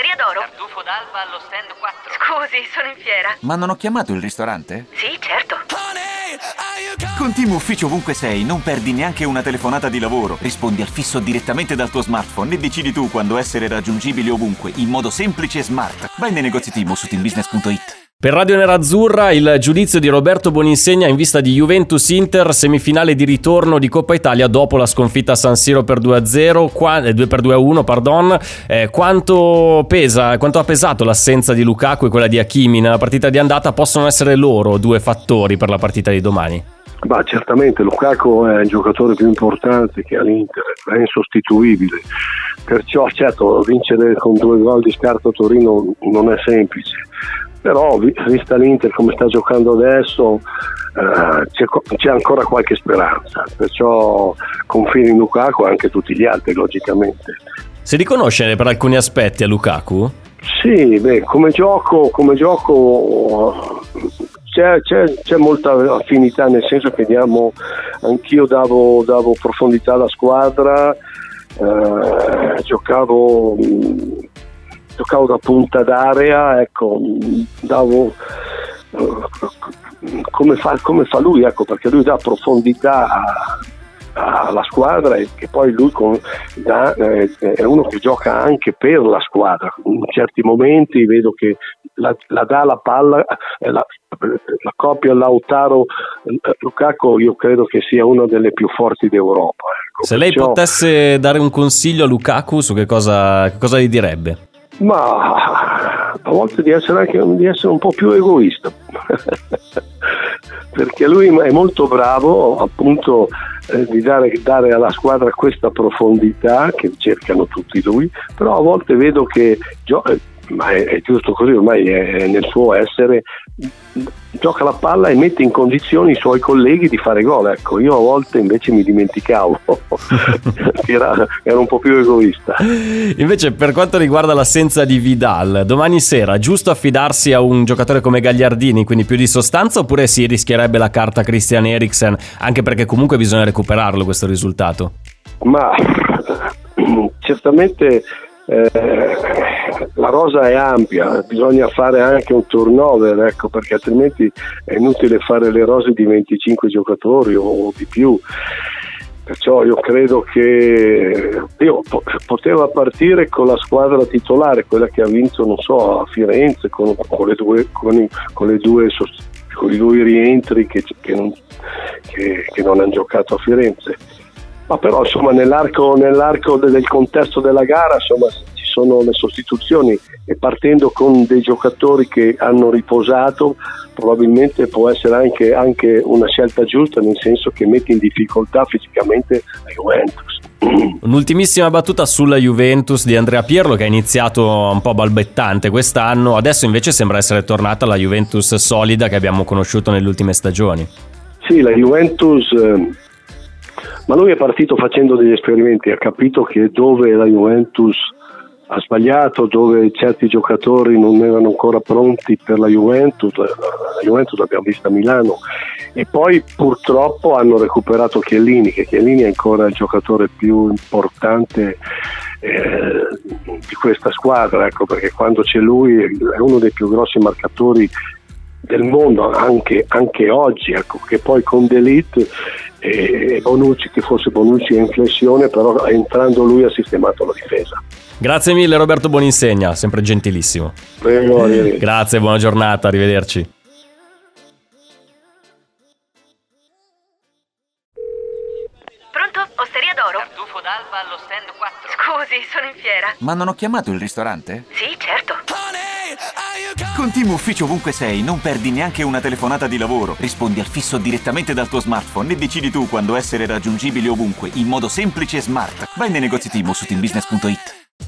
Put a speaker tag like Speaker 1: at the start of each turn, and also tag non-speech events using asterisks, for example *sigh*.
Speaker 1: Osteria d'oro?
Speaker 2: Tartufo d'alba allo stand 4.
Speaker 1: Scusi, sono in fiera.
Speaker 3: Ma non ho chiamato il ristorante?
Speaker 1: Sì, certo.
Speaker 3: Con Team Ufficio ovunque sei, non perdi neanche una telefonata di lavoro. Rispondi al fisso direttamente dal tuo smartphone e decidi tu quando essere raggiungibile ovunque, in modo semplice e smart. Vai nei negozi Team su teambusiness.it.
Speaker 4: Per Radio Nerazzurra il giudizio di Roberto Boninsegna in vista di Juventus-Inter, semifinale di ritorno di Coppa Italia dopo la sconfitta a San Siro per 2-0, qua, eh, 2 per 2-1, pardon. Eh, quanto pesa, quanto ha pesato l'assenza di Lukaku e quella di Hakimi nella partita di andata? Possono essere loro due fattori per la partita di domani?
Speaker 5: Ma certamente Lukaku è il giocatore più importante che ha l'Inter, è insostituibile. Perciò certo vincere con due gol di scarto a Torino non è semplice però vista l'Inter come sta giocando adesso eh, c'è, c'è, ancora qualche speranza perciò confino in Lukaku e anche tutti gli altri logicamente
Speaker 4: si riconosce per alcuni aspetti a Lukaku?
Speaker 5: Sì, beh, come gioco, come gioco c'è, c'è, c'è, molta affinità nel senso che diamo, anch'io davo, davo profondità alla squadra eh, giocavo giocavo da punta d'area, ecco, davo come fa, come fa lui, ecco, perché lui dà profondità alla squadra e che poi lui con, da, eh, è uno che gioca anche per la squadra. In certi momenti vedo che la, la dà la palla, eh, la, la coppia Lautaro eh, Lukaku io credo che sia una delle più forti d'Europa. Ecco.
Speaker 4: Se lei
Speaker 5: Perciò...
Speaker 4: potesse dare un consiglio a Lukaku su che cosa, che cosa gli direbbe?
Speaker 5: Ma a volte di essere anche di essere un po' più egoista. *laughs* Perché lui è molto bravo appunto eh, di dare, dare, alla squadra questa profondità che cercano tutti lui, però a volte vedo che gio- ma è, è, giusto così, ormai è, nel suo essere, gioca la palla e mette in condizioni i suoi colleghi di fare gol. Ecco, io a volte invece mi dimenticavo, *laughs* era, un po' più egoista.
Speaker 4: Invece, per quanto riguarda l'assenza di Vidal, domani sera giusto affidarsi a un giocatore come Gagliardini, quindi più di sostanza, oppure si rischierebbe la carta Christian Eriksen, anche perché comunque bisogna recuperarlo questo risultato?
Speaker 5: Ma *clears throat* certamente eh, la rosa è ampia, bisogna fare anche un turnover, ecco, perché altrimenti è inutile fare le rose di 25 giocatori o di più. Perciò io credo che io, poteva partire con la squadra titolare, quella che ha vinto, non so, a Firenze, con, con, le, due, con, con le due i due rientri che, che, non, che, che non hanno giocato a Firenze ma però insomma nell'arco, nell'arco del contesto della gara insomma, sono le sostituzioni e partendo con dei giocatori che hanno riposato probabilmente può essere anche, anche una scelta giusta nel senso che mette in difficoltà fisicamente la Juventus. *clears throat*
Speaker 4: Un'ultimissima battuta sulla Juventus di Andrea Pirlo che ha iniziato un po' balbettante quest'anno, adesso invece sembra essere tornata la Juventus solida che abbiamo conosciuto nelle ultime stagioni.
Speaker 5: Sì, la Juventus eh, ma lui è partito facendo degli esperimenti, ha capito che dove la Juventus ha sbagliato, dove certi giocatori non erano ancora pronti per la Juventus, la Juventus l'abbiamo vista a Milano e poi purtroppo hanno recuperato Chiellini, che Chiellini è ancora il giocatore più importante eh, di questa squadra, ecco, perché quando c'è lui è uno dei più grossi marcatori del mondo anche, anche oggi, ecco, che poi con D'Elite e Bonucci, che forse Bonucci è in flessione, però entrando lui ha sistemato la difesa.
Speaker 4: Grazie mille Roberto Buoninsegna, sempre gentilissimo.
Speaker 5: Prego,
Speaker 4: Grazie, buona giornata, arrivederci.
Speaker 1: Pronto? Osteria d'oro?
Speaker 2: Tartufo d'alba allo stand 4.
Speaker 1: Scusi, sono in fiera.
Speaker 3: Ma non ho chiamato il ristorante?
Speaker 1: Sì, certo.
Speaker 3: Con Team Ufficio ovunque sei, non perdi neanche una telefonata di lavoro. Rispondi al fisso direttamente dal tuo smartphone e decidi tu quando essere raggiungibile ovunque, in modo semplice e smart. Vai nei negozi Team su teambusiness.it.